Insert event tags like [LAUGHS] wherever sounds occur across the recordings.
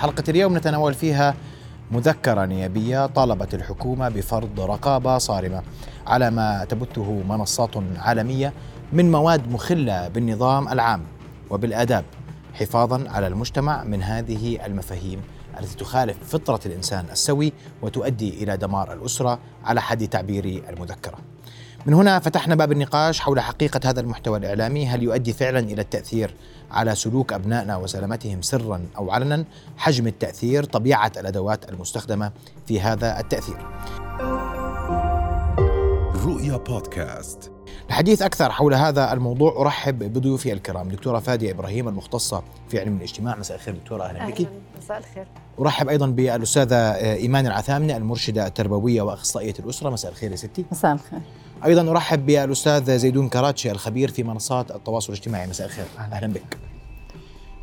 حلقة اليوم نتناول فيها مذكرة نيابية طالبت الحكومة بفرض رقابة صارمة على ما تبثه منصات عالمية من مواد مخلة بالنظام العام وبالآداب حفاظا على المجتمع من هذه المفاهيم التي تخالف فطرة الإنسان السوي وتؤدي إلى دمار الأسرة على حد تعبير المذكرة. من هنا فتحنا باب النقاش حول حقيقة هذا المحتوى الإعلامي. هل يؤدي فعلا إلى التأثير على سلوك أبنائنا وسلامتهم سرا أو علنا؟ حجم التأثير طبيعة الأدوات المستخدمة في هذا التأثير. رؤيا بودكاست. الحديث أكثر حول هذا الموضوع. أرحب بضيوفي الكرام دكتورة فادية إبراهيم المختصة في علم الاجتماع. مساء الخير دكتورة أهلا بك. مساء الخير. أرحب أيضا بالأستاذة إيمان العثامنة المرشدة التربوية وأخصائية الأسرة. مساء الخير يا ستي. مساء الخير. أيضا ارحب بالأستاذ زيدون كراتشي الخبير في منصات التواصل الاجتماعي. مساء الخير. أهلا بك.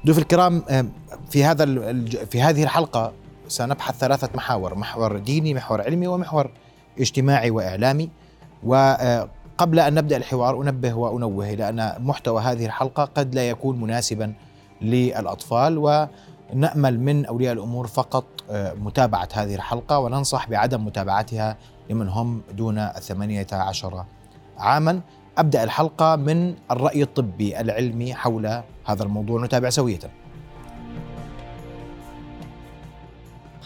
ضيوف الكرام في هذا في هذه الحلقة سنبحث ثلاثة محاور محور ديني محور علمي ومحور اجتماعي وإعلامي. وقبل أن نبدأ الحوار أنبه وأنوه إلى أن محتوى هذه الحلقة قد لا يكون مناسبا للأطفال ونأمل من أولياء الأمور فقط متابعة هذه الحلقة وننصح بعدم متابعتها لمن هم دون الثمانية عشر عاما. أبدأ الحلقة من الرأي الطبي العلمي حول هذا الموضوع نتابع سوية.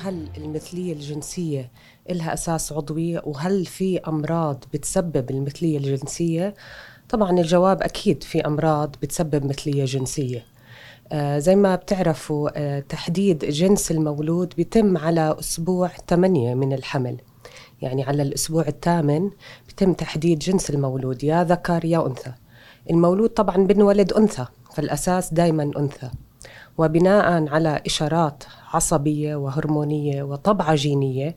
هل المثلية الجنسية لها أساس عضوي؟ وهل في أمراض بتسبب المثلية الجنسية؟ طبعا الجواب أكيد في أمراض بتسبب مثلية جنسية. آه زي ما بتعرفوا آه تحديد جنس المولود بيتم على أسبوع 8 من الحمل. يعني على الأسبوع الثامن بتم تحديد جنس المولود يا ذكر يا أنثى. المولود طبعا بنولد أنثى فالأساس دائما أنثى. وبناء على إشارات عصبية وهرمونية وطبعة جينية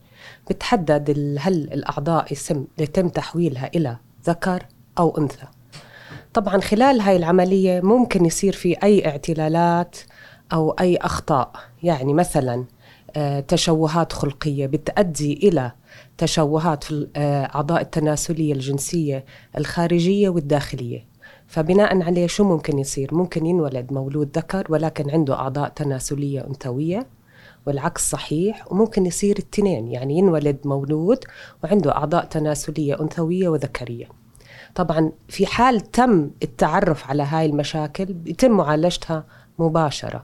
بتحدد هل الأعضاء يتم, تحويلها إلى ذكر أو أنثى. طبعا خلال هاي العملية ممكن يصير في أي اعتلالات أو أي أخطاء. يعني مثلا تشوهات خلقية بتؤدي إلى تشوهات في الأعضاء التناسلية الجنسية الخارجية والداخلية. فبناء عليه شو ممكن يصير؟ ممكن ينولد مولود ذكر ولكن عنده أعضاء تناسلية أنثوية والعكس صحيح وممكن يصير التنين يعني ينولد مولود وعنده أعضاء تناسلية أنثوية وذكرية. طبعا في حال تم التعرف على هاي المشاكل بيتم معالجتها مباشرة.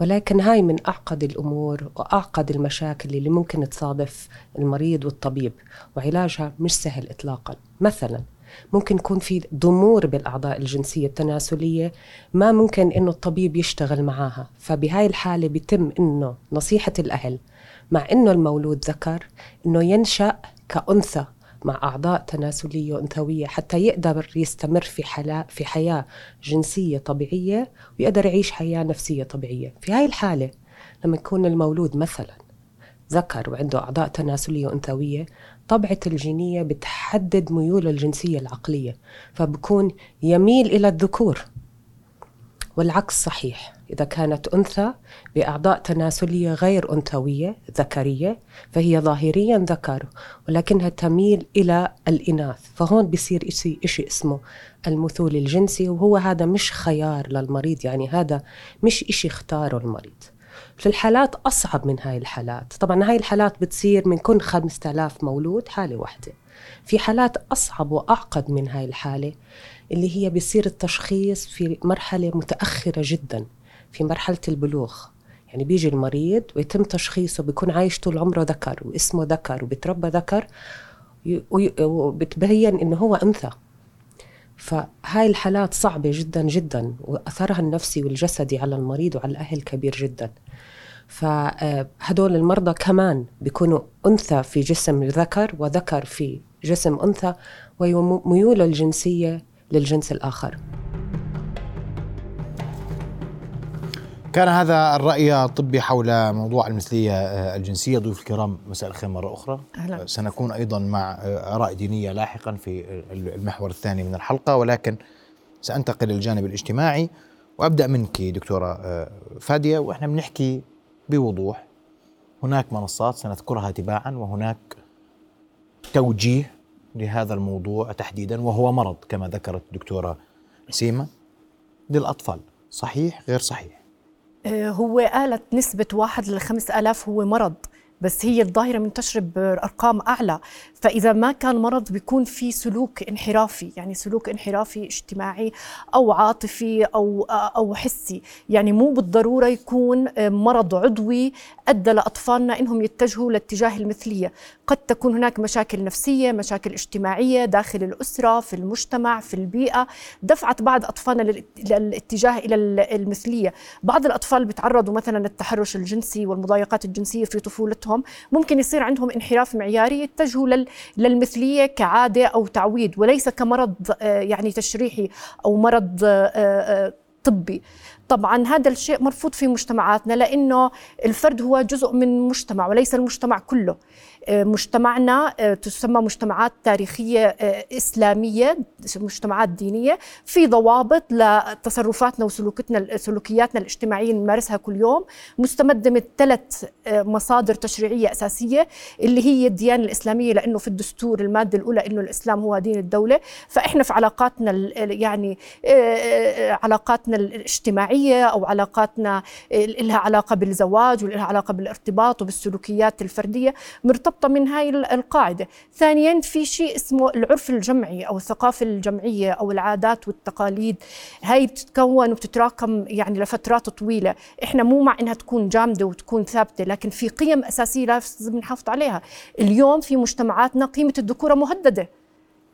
ولكن هاي من أعقد الأمور وأعقد المشاكل اللي ممكن تصادف المريض والطبيب وعلاجها مش سهل إطلاقا. مثلا ممكن يكون في ضمور بالأعضاء الجنسية التناسلية ما ممكن إنه الطبيب يشتغل معاها. فبهاي الحالة بيتم إنه نصيحة الأهل مع إنه المولود ذكر إنه ينشأ كأنثى مع أعضاء تناسلية وأنثوية حتى يقدر يستمر في حلا في حياة جنسية طبيعية ويقدر يعيش حياة نفسية طبيعية. في هاي الحالة لما يكون المولود مثلا ذكر وعنده أعضاء تناسلية وأنثوية طبعة الجينية بتحدد ميوله الجنسية العقلية فبكون يميل إلى الذكور والعكس صحيح. إذا كانت أنثى بأعضاء تناسلية غير أنثوية ذكرية فهي ظاهريا ذكر ولكنها تميل إلى الإناث. فهون بيصير إشي, إشي اسمه المثول الجنسي وهو هذا مش خيار للمريض يعني هذا مش إشي اختاره المريض. في الحالات أصعب من هاي الحالات. طبعا هاي الحالات بتصير من كل 5000 مولود حالة واحدة. في حالات أصعب وأعقد من هاي الحالة اللي هي بيصير التشخيص في مرحلة متأخرة جدا. في مرحلة البلوغ. يعني بيجي المريض ويتم تشخيصه بيكون عايش طول عمره ذكر واسمه ذكر وبتربى ذكر وبتبين إنه هو أنثى. فهاي الحالات صعبة جدا جدا وأثرها النفسي والجسدي على المريض وعلى الأهل كبير جدا. فهدول المرضى كمان بيكونوا أنثى في جسم ذكر وذكر في جسم أنثى وميوله الجنسية للجنس الآخر. كان هذا الرأي الطبي حول موضوع المثلية الجنسية. ضيوف الكرام مساء الخير مرة أخرى. أهلا. سنكون أيضا مع آراء دينية لاحقا في المحور الثاني من الحلقة. ولكن سأنتقل للجانب الاجتماعي وأبدأ منك دكتورة فادية. وإحنا بنحكي بوضوح. هناك منصات سنذكرها تباعا وهناك توجيه لهذا الموضوع تحديدا وهو مرض كما ذكرت الدكتورة سيما للأطفال. صحيح غير صحيح؟ هو قالت نسبة واحد لخمس آلاف هو مرض بس هي الظاهرة منتشرة بأرقام أعلى. فإذا ما كان مرض بيكون في سلوك انحرافي يعني سلوك انحرافي اجتماعي أو عاطفي أو أو حسي. يعني مو بالضرورة يكون مرض عضوي أدى لأطفالنا إنهم يتجهوا لاتجاه المثلية. قد تكون هناك مشاكل نفسية مشاكل اجتماعية داخل الأسرة في المجتمع في البيئة. دفعت بعض أطفالنا للاتجاه إلى المثلية. بعض الأطفال بيتعرضوا مثلا للتحرش الجنسي والمضايقات الجنسية في طفولتهم. ممكن يصير عندهم انحراف معياري يتجهوا للمثلية كعادة أو تعويد وليس كمرض آه، يعني تشريحي أو مرض آه، آه، طبي. طبعا هذا الشيء مرفوض في مجتمعاتنا لأنه الفرد هو جزء من مجتمع وليس المجتمع كله. مجتمعنا آه، تسمى مجتمعات تاريخية آه، إسلامية مجتمعات دينية في ضوابط لتصرفاتنا وسلوكتنا سلوكياتنا الاجتماعية نمارسها كل يوم. مستمدة من ثلاث آه، مصادر تشريعية أساسية اللي هي الديانة الإسلامية لأنه في الدستور المادة الأولى أنه الإسلام هو دين الدولة. فإحنا في علاقاتنا يعني علاقاتنا الاجتماعية أو علاقاتنا لها علاقة بالزواج ولها علاقة بالارتباط وبالسلوكيات الفردية. مرتبطة مرتبطه من هاي القاعدة. ثانيا في شيء اسمه العرف الجمعي أو الثقافة الجمعية أو العادات والتقاليد. هاي بتتكون وبتتراكم يعني لفترات طويلة. إحنا مو مع إنها تكون جامدة وتكون ثابتة لكن في قيم أساسية لازم نحافظ عليها. اليوم في مجتمعاتنا قيمة الذكورة مهددة.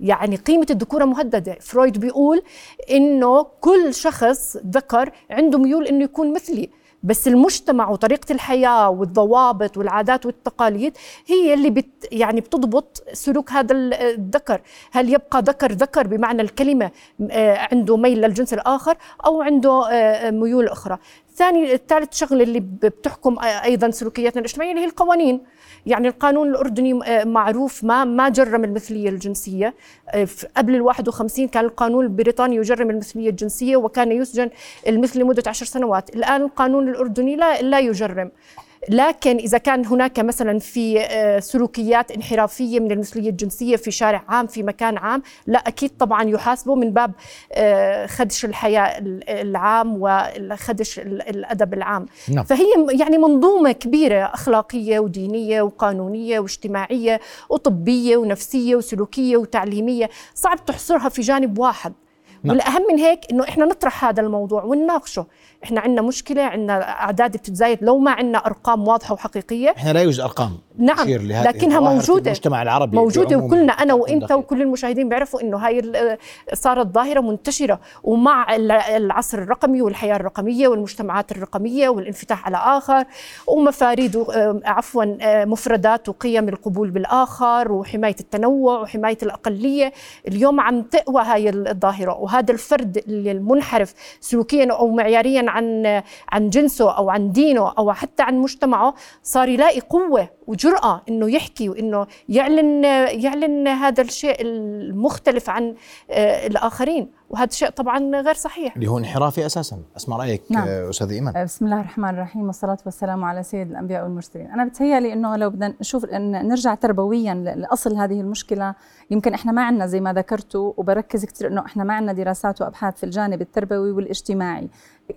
يعني قيمة الذكورة مهددة. فرويد بيقول إنه كل شخص ذكر عنده ميول إنه يكون مثلي. بس المجتمع وطريقة الحياة والضوابط والعادات والتقاليد هي اللي بت يعني بتضبط سلوك هذا الذكر. هل يبقى ذكر ذكر بمعنى الكلمة آه، عنده ميل للجنس الآخر أو عنده آه، ميول أخرى؟ ثاني الثالث شغلة اللي بتحكم أيضا سلوكياتنا الاجتماعية اللي هي القوانين. يعني القانون الأردني آه، معروف ما ما جرم المثلية الجنسية. آه، قبل ال 51 كان القانون البريطاني يجرم المثلية الجنسية وكان يسجن المثل لمدة عشر سنوات. الآن القانون الأردني لا لا يجرم. لكن إذا كان هناك مثلا في آه، سلوكيات انحرافية من المثلية الجنسية في شارع عام في مكان عام لا أكيد طبعا يحاسبوا من باب آه، خدش الحياة العام وخدش الأدب العام نعم. فهي يعني منظومة كبيرة أخلاقية ودينية وقانونية واجتماعية وطبية ونفسية وسلوكية وتعليمية صعب تحصرها في جانب واحد نعم. والأهم من هيك إنه إحنا نطرح هذا الموضوع ونناقشه إحنا عندنا مشكلة عندنا أعداد بتتزايد لو ما عندنا أرقام واضحة وحقيقية. إحنا لا يوجد أرقام نعم لكنها موجوده في المجتمع العربي موجودة وكلنا أنا وإنت وكل المشاهدين بيعرفوا إنه هاي صارت ظاهرة منتشرة ومع العصر الرقمي والحياة الرقمية والمجتمعات الرقمية والانفتاح على آخر ومفاريد آه، عفوا آه، مفردات وقيم القبول بالآخر وحماية التنوع وحماية الأقلية. اليوم عم تقوى هاي الظاهرة وهذا الفرد المنحرف سلوكيا أو معياريا عن عن جنسه أو عن دينه أو حتى عن مجتمعه صار يلاقي قوة وجرأة إنه يحكي وإنه يعلن يعلن هذا الشيء المختلف عن آه، الآخرين. وهذا الشيء طبعا غير صحيح. اللي هو انحرافي أساسا. أسمع رأيك نعم. أستاذ إيمان. آه، بسم الله الرحمن الرحيم والصلاة والسلام على سيد الأنبياء والمرسلين. أنا بتهيألي إنه لو بدنا نشوف إن نرجع تربويا لأصل هذه المشكلة يمكن إحنا ما عندنا زي ما ذكرتوا وبركز كثير إنه إحنا ما عندنا دراسات وأبحاث في الجانب التربوي والاجتماعي.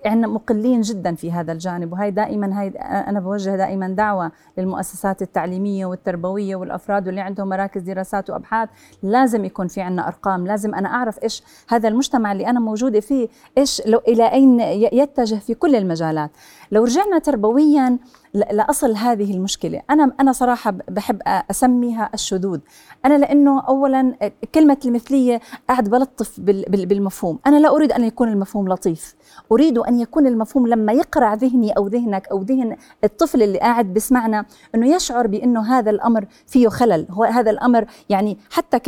إحنا مقلين جدا في هذا الجانب وهي دائما هي أنا بوجه دائما دعوة للمؤسسات التعليمية والتربوية والأفراد واللي عندهم مراكز دراسات وأبحاث. لازم يكون في عندنا أرقام لازم أنا أعرف إيش هذا المجتمع اللي أنا موجودة فيه إيش لو إلى أين يتجه في كل المجالات. لو رجعنا تربويا لأصل هذه المشكلة أنا أنا صراحة بحب أسميها الشذوذ. أنا لأنه اولا كلمة المثلية قاعد بلطف بالمفهوم. أنا لا أريد أن يكون المفهوم لطيف. أريد أن يكون المفهوم لما يقرع ذهني أو ذهنك أو ذهن الطفل اللي قاعد بسمعنا أنه يشعر بأنه هذا الأمر فيه خلل. هو هذا الأمر يعني حتى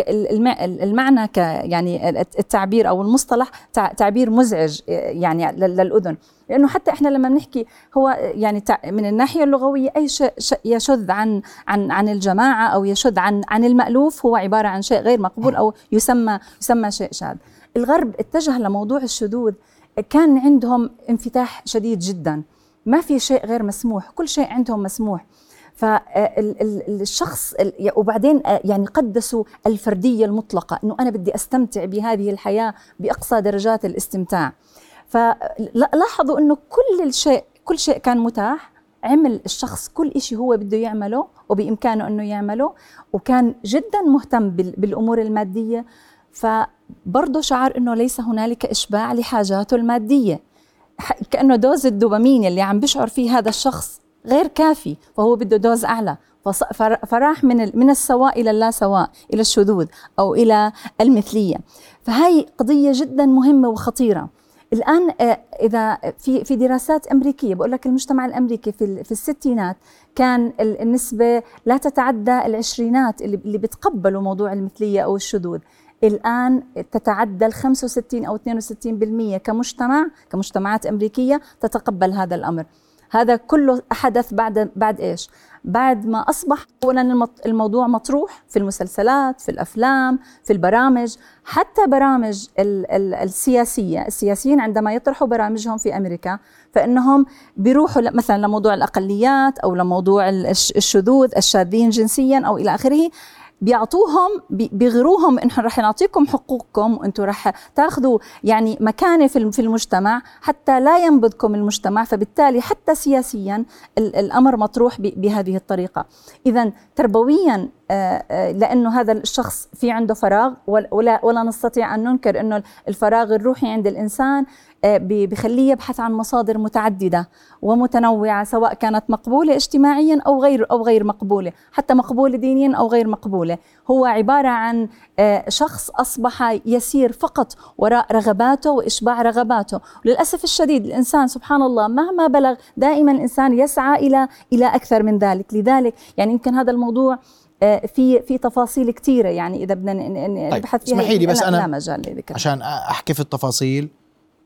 المعنى ك يعني التعبير أو المصطلح تعبير مزعج يعني للأذن. لأنه حتى إحنا لما بنحكي هو يعني من الناحية اللغوية أي شيء يشذ عن عن عن الجماعة أو يشذ عن عن المألوف هو عبارة عن شيء غير مقبول أو يسمى يسمى شيء شاذ. الغرب اتجه لموضوع الشذوذ كان عندهم انفتاح شديد جدا. ما في شيء غير مسموح كل شيء عندهم مسموح. فالشخص وبعدين يعني قدسوا الفردية المطلقة إنه أنا بدي أستمتع بهذه الحياة بأقصى درجات الاستمتاع. فلاحظوا إنه كل الشيء كل شيء كان متاح. عمل الشخص كل شيء هو بده يعمله وبإمكانه أنه يعمله وكان جدا مهتم بالأمور المادية. فبرضه شعر أنه ليس هنالك إشباع لحاجاته المادية. كأنه dose الدوبامين اللي عم بيشعر فيه هذا الشخص غير كافي فهو بده dose أعلى. فراح من من السواء إلى اللا سواء إلى الشذوذ أو إلى المثلية. فهي قضية جدا مهمة وخطيرة. الآن آه، إذا في في دراسات أمريكية بقول لك المجتمع الأمريكي في في الستينات كان النسبة لا تتعدى العشرينات اللي اللي بتقبلوا موضوع المثلية أو الشذوذ. الآن تتعدى ال 65 أو 62% كمجتمع كمجتمعات أمريكية تتقبل هذا الأمر هذا كله حدث بعد بعد إيش؟ بعد ما أصبح اولا الموضوع مطروح في المسلسلات، في الأفلام، في البرامج، حتى برامج السياسية، السياسيين عندما يطرحوا برامجهم في أمريكا فإنهم بيروحوا مثلا لموضوع الأقليات أو لموضوع الشذوذ، الشاذين جنسيا أو إلى آخره بيعطوهم بيغروهم انه رح نعطيكم حقوقكم وأنتم رح تاخذوا يعني مكانة في المجتمع حتى لا ينبذكم المجتمع فبالتالي حتى سياسيا الأمر مطروح بهذه الطريقة. اذا تربويا آه، آه، لأنه هذا الشخص في عنده فراغ ولا ولا نستطيع أن ننكر إنه الفراغ الروحي عند الإنسان بخليه يبحث عن مصادر متعددة ومتنوعة سواء كانت مقبولة اجتماعيا أو غير أو غير مقبولة، حتى مقبولة دينيا أو غير مقبولة، هو عبارة عن شخص أصبح يسير فقط وراء رغباته وإشباع رغباته، للأسف الشديد الإنسان سبحان الله مهما بلغ دائما الإنسان يسعى إلى إلى أكثر من ذلك، لذلك يعني يمكن هذا الموضوع آه، في في تفاصيل كثيرة يعني إذا بدنا طيب، نبحث فيها. اسمحي لي بس أنا مجال عشان أحكي في التفاصيل.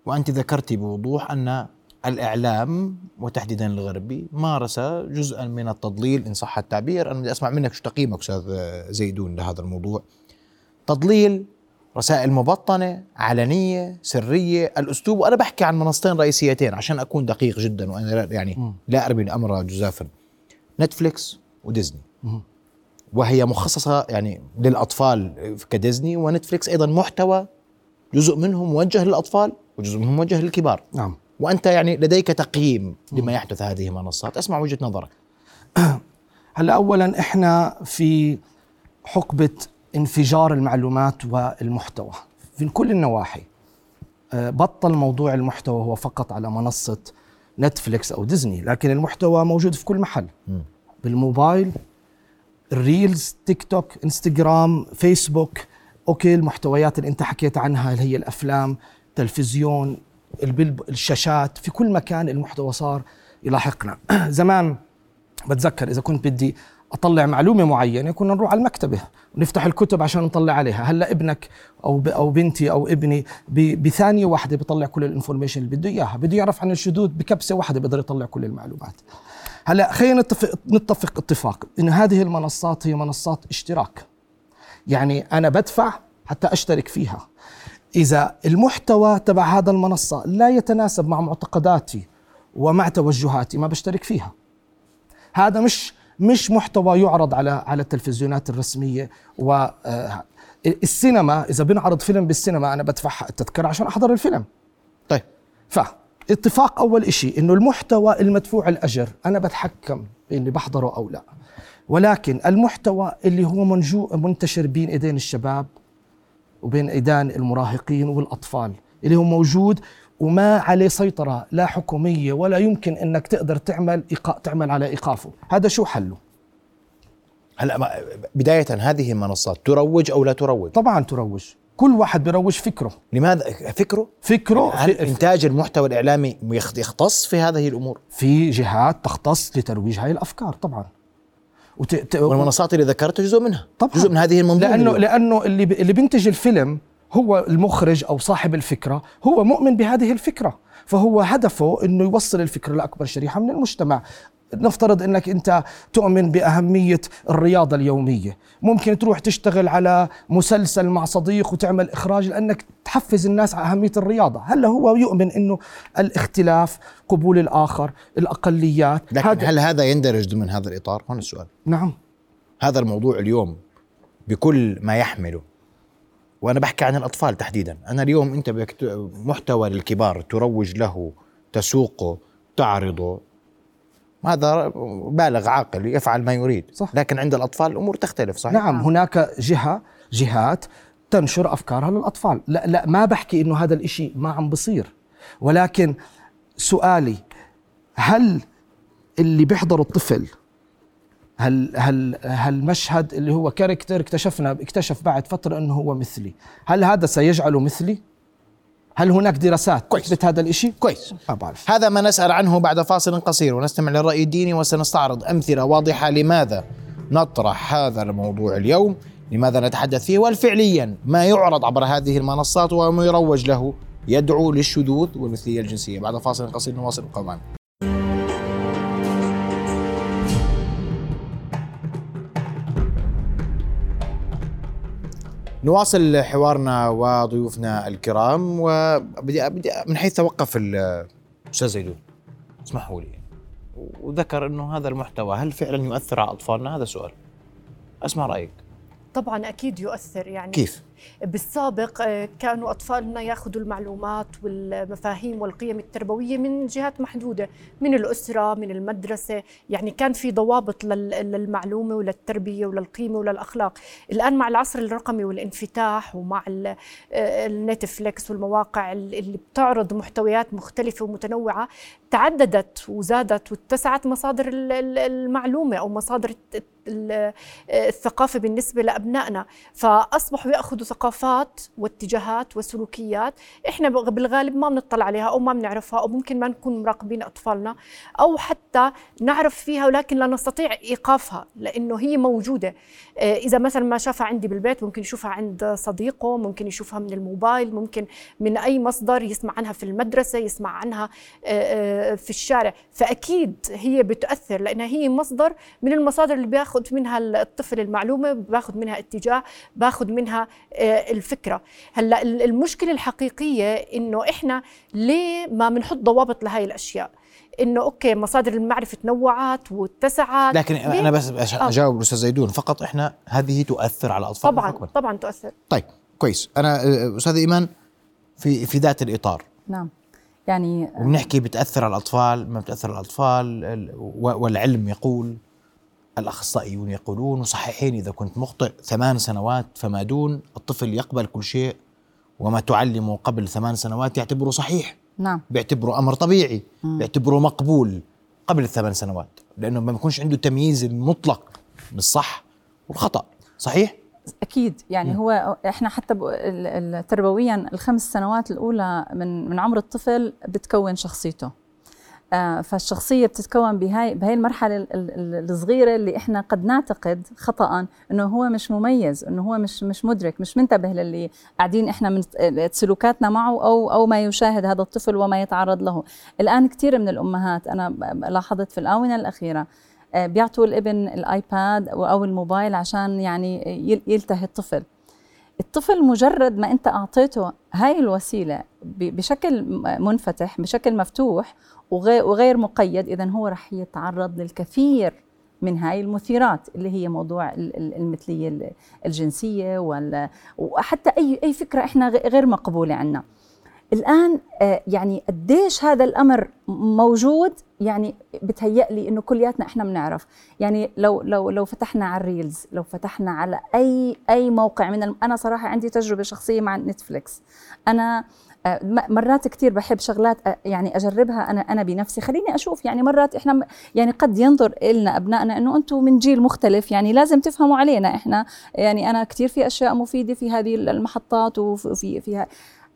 وأنت ذكرتي بوضوح أن الإعلام وتحديدا الغربي مارس جزءا من التضليل إن صح التعبير. أنا بدي أسمع منك شو تقييمك أستاذ زيدون لهذا الموضوع. تضليل رسائل مبطنة علنية سرية الأسلوب. وأنا بحكي عن منصتين رئيسيتين عشان أكون دقيق جدا وأنا يعني لا أرمي الأمر جزافا. نتفليكس وديزني. وهي مخصصة يعني للأطفال كديزني ونتفليكس أيضا محتوى جزء منه موجه للأطفال. وجزء منه موجه للكبار. نعم. وأنت يعني لديك تقييم لما يحدث هذه المنصات. أسمع وجهة نظرك. [CLEARS THROAT] هلا أولا إحنا في حقبة انفجار المعلومات والمحتوى في كل النواحي. آه، بطل موضوع المحتوى هو فقط على منصة نتفليكس أو ديزني لكن المحتوى موجود في كل محل. بالموبايل ال reels تيك توك إنستغرام فيسبوك. okay المحتويات اللي أنت حكيت عنها اللي هي الأفلام تلفزيون الشاشات في كل مكان المحتوى صار يلاحقنا. [CLEARS THROAT] زمان بتذكر إذا كنت بدي أطلع معلومة معينة كنا نروح على المكتبة ونفتح الكتب عشان نطلع عليها. هلأ ابنك أو أو بنتي أو ابني بثانية واحدة بيطلع كل ال information اللي بده إياها. بده يعرف عن الشذوذ بكبسة واحدة بيقدر يطلع كل المعلومات. هلأ خلينا نتفق نتفق اتفاق إن هذه المنصات هي منصات اشتراك. يعني أنا بدفع حتى أشترك فيها. إذا المحتوى تبع هذا المنصة لا يتناسب مع معتقداتي ومع توجهاتي ما بشترك فيها. هذا مش مش محتوى يعرض على على التلفزيونات الرسمية و آه، السينما إذا بنعرض فيلم بالسينما أنا بدفع التذكرة عشان أحضر الفيلم. طيب. ف اتفاق أول شيء إنه المحتوى المدفوع الأجر أنا بتحكم بإني بحضره أو لا. ولكن المحتوى اللي هو منجو منتشر بين إيدين الشباب وبين ايدين المراهقين والأطفال اللي هو موجود وما عليه سيطرة لا حكومية ولا يمكن إنك تقدر تعمل إيقا تعمل على إيقافه. هذا شو حله؟ هلا بداية هذه المنصات تروج أو لا تروج؟ طبعا تروج. كل واحد بيروج فكره. لماذا؟ فكره؟ فكره هل إنتاج المحتوى الإعلامي يختص في هذه الأمور؟ في جهات تختص لترويج هاي الأفكار طبعا. وت... والمنصات اللي ذكرتها جزء منها. طبعا. جزء من هذه المنظومة لأنه اليوم. لأنه اللي ب... اللي بينتج الفيلم هو المخرج أو صاحب الفكرة هو مؤمن بهذه الفكرة. فهو هدفه إنه يوصل الفكرة لأكبر شريحة من المجتمع. نفترض إنك أنت تؤمن بأهمية الرياضة اليومية. ممكن تروح تشتغل على مسلسل مع صديق وتعمل إخراج لأنك تحفز الناس على أهمية الرياضة. هلا هو يؤمن إنه الاختلاف قبول الآخر الأقليات؟ لكن هذا هل هذا يندرج ضمن هذا الإطار؟ هون السؤال. نعم. هذا الموضوع اليوم بكل ما يحمله وأنا بحكي عن الأطفال تحديدا. أنا اليوم أنت محتوى للكبار تروج له تسوقه تعرضه. هذا بالغ عاقل يفعل ما يريد. صح. لكن عند الأطفال الأمور تختلف صحيح؟ نعم هناك جهة جهات تنشر أفكارها للأطفال. لا, لا ما بحكي إنه هذا الإشي ما عم بصير. ولكن سؤالي هل اللي بيحضر الطفل هل هل هالمشهد اللي هو كاركتر اكتشفنا اكتشف بعد فترة إنه هو مثلي هل هذا سيجعله مثلي؟ هل هناك دراسات كويس. تثبت هذا الإشي؟ كويس. ما بعرف. هذا ما نسأل عنه بعد فاصل قصير ونستمع للرأي الديني وسنستعرض أمثلة واضحة لماذا نطرح هذا الموضوع اليوم لماذا نتحدث فيه وفعليا ما يعرض عبر هذه المنصات وما يروج له يدعو للشذوذ والمثلية الجنسية. بعد فاصل قصير نواصل القوام نواصل حوارنا وضيوفنا الكرام وبدي بدي من حيث توقف الاستاذ زيدون اسمحوا لي. وذكر إنه هذا المحتوى هل فعلا يؤثر على أطفالنا؟ هذا سؤال. أسمع رأيك. طبعا أكيد يؤثر يعني كيف؟ بالسابق آه، كانوا أطفالنا ياخذوا المعلومات والمفاهيم والقيم التربوية من جهات محدودة من الأسرة من المدرسة. يعني كان في ضوابط لل- للمعلومة وللتربية وللقيمة وللأخلاق. الآن مع العصر الرقمي والانفتاح ومع آه، النتفليكس والمواقع ال- اللي بتعرض محتويات مختلفة ومتنوعة تعددت وزادت واتسعت مصادر ال- ال- المعلومة أو مصادر الت- ال- الثقافة بالنسبة لأبنائنا. ثقافات واتجاهات وسلوكيات إحنا بالغالب ما بنطلع عليها أو ما بنعرفها أو ممكن ما نكون مراقبين أطفالنا أو حتى نعرف فيها ولكن لا نستطيع إيقافها لأنه هي موجودة. آه، إذا مثلا ما شافها عندي بالبيت ممكن يشوفها عند صديقه ممكن يشوفها من الموبايل ممكن من أي مصدر يسمع عنها في المدرسة يسمع عنها آه، آه، في الشارع. فأكيد هي بتاثر لانها هي مصدر من المصادر اللي بياخذ منها الطفل المعلومة باخذ منها اتجاه باخذ منها الفكرة. هلأ ال- المشكلة الحقيقية إنه إحنا ليه ما بنحط ضوابط لهي الأشياء؟ إنه أوكي مصادر المعرفة تنوعت واتسعت. لكن ليه؟ أنا بس آه. أجاوب الاستاذ زيدون. فقط إحنا هذه تؤثر على اطفالنا طبعا حكماً. طبعا تؤثر. طيب كويس. أنا آه، أستاذ إيمان في في ذات الإطار. نعم. يعني وبنحكي بتأثر على الأطفال ما بتأثر على الأطفال والعلم يقول. الأخصائيون يقولون وصححين إذا كنت مخطئ ثمان سنوات فما دون الطفل يقبل كل شيء وما تعلمه قبل ثمان سنوات يعتبره صحيح. نعم. بيعتبره أمر طبيعي. بيعتبره مقبول قبل الثمان سنوات. لأنه ما بيكونش عنده تمييز المطلق بالصح والخطأ. صحيح؟ أكيد. يعني هو إحنا حتى تربويا الخمس سنوات الأولى من من عمر الطفل بتكون شخصيته. فالشخصية بتتكون بهاي بهاي المرحلة ال- ال- الصغيرة اللي إحنا قد نعتقد خطأ إنه هو مش مميز إنه هو مش مش مدرك مش منتبه للي قاعدين إحنا من سلوكاتنا معه أو أو ما يشاهد هذا الطفل وما يتعرض له. الآن كثير من الأمهات أنا لاحظت في الآونة الأخيرة آه، بيعطوا الابن الآيباد أو الموبايل عشان يعني يل- يلتهي الطفل. الطفل مجرد ما انت اعطيته هاي الوسيلة بشكل منفتح بشكل مفتوح وغير, مقيد اذا هو رح يتعرض للكثير من هاي المثيرات اللي هي موضوع ال- ال- المثلية ال- الجنسية وحتى اي أي فكرة إحنا غير مقبولة عنا. الآن آه، يعني قديش هذا الأمر موجود؟ يعني بتهيألي إنه كلياتنا إحنا بنعرف. يعني لو لو لو فتحنا على ال reels لو فتحنا على أي أي موقع من الم... أنا صراحة عندي تجربة شخصية مع نتفليكس. أنا آه، مرات كثير بحب شغلات آه، يعني أجربها أنا أنا بنفسي. خليني أشوف يعني مرات إحنا يعني قد ينظر لنا أبنائنا إنه أنتم من جيل مختلف. يعني لازم تفهموا علينا إحنا. يعني أنا كثير في أشياء مفيدة في هذه المحطات وفي فيها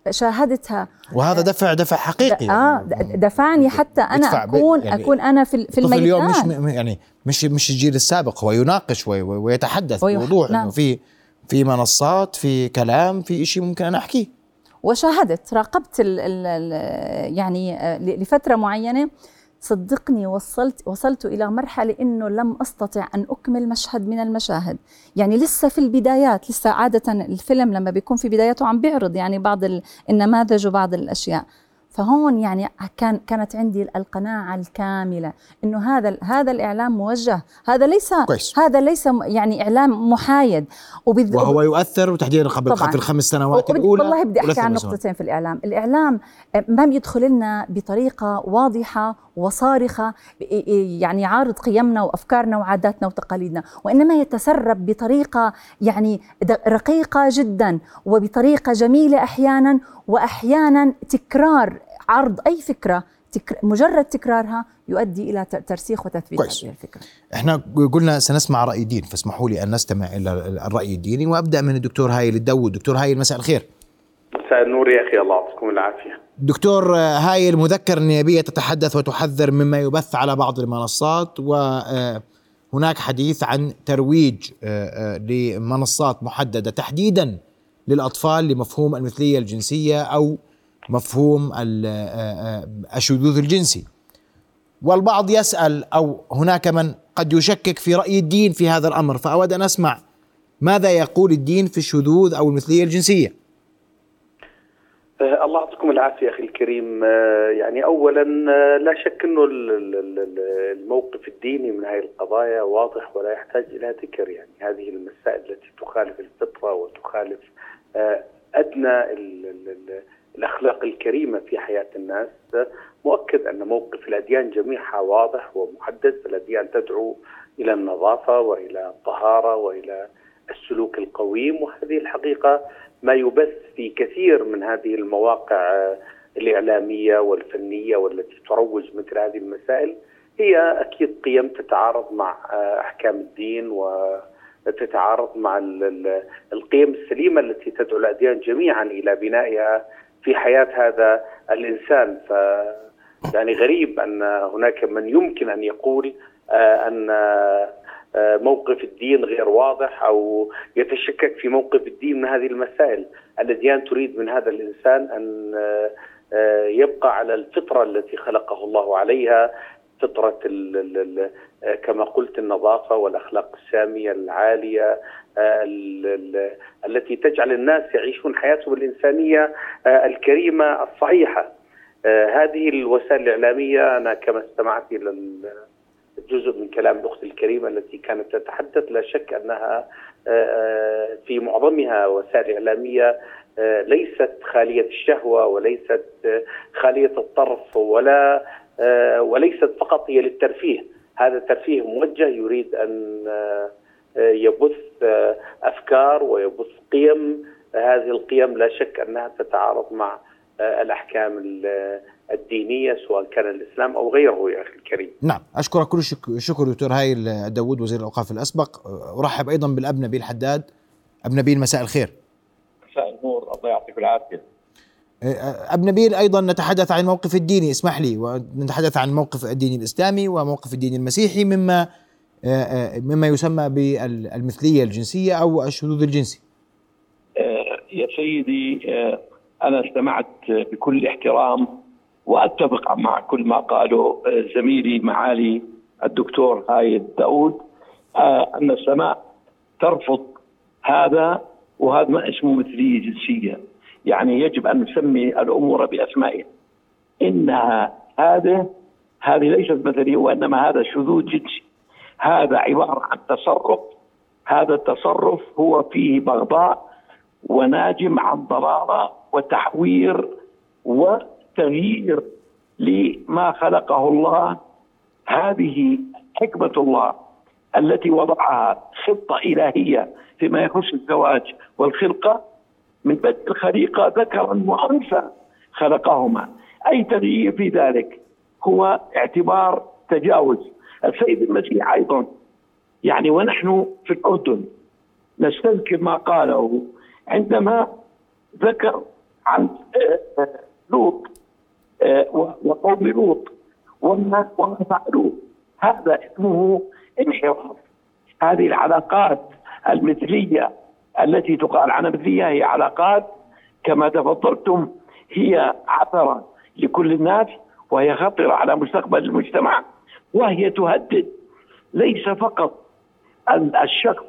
شاهدتها. وهذا دفع دفع حقيقي. آه دفعني حتى أنا اكون يعني أكون أنا في في الطفل اليوم مش الميدان. يعني مش مش الجيل السابق هو يناقش وي- وي- ويتحدث بوضوح نعم. انه في في منصات في كلام في شيء ممكن أنا أحكيه. وشاهدت راقبت ال ال ال يعني آه، لفترة معينة صدقني وصلت وصلت إلى مرحلة إنه لم أستطع أن أكمل مشهد من المشاهد يعني لسه في البدايات لسه عادة الفيلم لما بيكون في بداياته عم بيعرض يعني بعض ال- النماذج وبعض الأشياء فهون يعني كان كانت عندي القناعة الكاملة إنه هذا هذا الإعلام موجه هذا ليس كويس. هذا ليس يعني إعلام محايد وبالذ- وهو يؤثر وتحديدا قبل طبعاً. الخمس سنوات وبدي- الأولى والله بدي أحكي عن. نقطتين في الإعلام، الإعلام آه، ما بيدخل لنا بطريقة واضحة وصارخة يعني يعارض قيمنا وأفكارنا وعاداتنا وتقاليدنا وإنما يتسرب بطريقة يعني رقيقة جدا وبطريقة جميلة أحيانا وأحيانا تكرار عرض أي فكرة تكر... مجرد تكرارها يؤدي إلى ترسيخ وتثبيت كويس. هذه الفكرة. إحنا قلنا سنسمع رأي دين فاسمحوا لي أن نستمع إلى الرأي الديني وأبدأ من الدكتور هايل الداود، دكتور هايل مساء الخير. مساء النور يا أخي الله يعطيكم العافية. دكتور هايل مذكر النيابية تتحدث وتحذر مما يبث على بعض المنصات وهناك حديث عن ترويج آه، آه، لمنصات محددة تحديدا للأطفال لمفهوم المثلية الجنسية أو مفهوم الشذوذ الجنسي. والبعض يسأل أو هناك من قد يشكك في رأي الدين في هذا الأمر فأود أن أسمع ماذا يقول الدين في الشذوذ أو المثلية الجنسية. الله يعطيكم العافية أخي الكريم. أه يعني أولا أه لا شك أنه الموقف الديني من هذه القضايا واضح ولا يحتاج إلى ذكر. يعني هذه المسائل التي تخالف الفطرة وتخالف أدنى الأخلاق الكريمة في حياة الناس. مؤكد أن موقف الأديان جميعها واضح ومحدد فالاديان تدعو إلى النظافة وإلى الطهارة وإلى السلوك القويم وهذه الحقيقة ما يبث في كثير من هذه المواقع الإعلامية والفنية والتي تروج مثل هذه المسائل. هي أكيد قيم تتعارض مع أحكام الدين وتتعارض مع القيم السليمة التي تدعو الأديان جميعا إلى بنائها في حياة هذا الإنسان. ف يعني غريب أن هناك من يمكن أن يقول آه، أن آه، موقف الدين غير واضح أو يتشكك في موقف الدين من هذه المسائل، الاديان تريد من هذا الإنسان أن آه، يبقى على الفطرة التي خلقه الله عليها، فطرة كما قلت النظافة والأخلاق السامية العالية التي تجعل الناس يعيشون حياتهم الإنسانية آه، الكريمة الصحيحة. آه، هذه الوسائل الإعلامية أنا كما استمعت إلى جزء من كلام الاخت الكريمة التي كانت تتحدث لا شك أنها آه، في معظمها وسائل إعلامية ليست خالية الشهوة وليست خالية الطرف ولا وليست فقط هي للترفيه، هذا الترفيه موجه يريد أن يبث أفكار ويبث قيم. هذه القيم لا شك أنها تتعارض مع الأحكام الدينية سواء كان الإسلام أو غيره يا أخي الكريم. نعم أشكرك كل الشكر دكتور هايل داوود وزير الأوقاف الأسبق أرحب أيضا بالاب نبيل حداد اب نبيل مساء الخير. مساء النور الله يعطيك العافية. اب نبيل أيضا نتحدث عن الموقف الديني اسمح لي ونتحدث عن الموقف الديني الإسلامي وموقف الدين المسيحي مما مما يسمى بالمثلية الجنسية أو الشذوذ الجنسي يا سيدي أنا استمعت بكل احترام وأتفق مع كل ما قاله زميلي معالي الدكتور هايد داود أن السماء ترفض هذا وهذا ما اسمه مثلية جنسية. يعني يجب أن نسمي الأمور بأسمائها إنها هذه هذه ليست مثلية وإنما هذا شذوذ جنسي. هذا عبارة عن تصرف. هذا التصرف هو فيه بغضاء وناجم عن ضلاله وتحوير وتغيير لما خلقه الله. هذه حكمة الله التي وضعها خطة إلهية فيما يخص الزواج والخلقة. من بدء الخليقة ذكرا وأنثى خلقهما. أي تغيير في ذلك؟ هو اعتبار تجاوز. السيد المسيح أيضا يعني ونحن في الأردن نستذكر ما قاله عندما ذكر عن لوط وقوم لوط وما وما فعلوه هذا اسمه انحراف. هذه العلاقات المثلية التي تقال عنها مثلية هي علاقات كما تفضلتم هي عثرة لكل الناس وهي خطرة على مستقبل المجتمع وهي تهدد. ليس فقط الشخص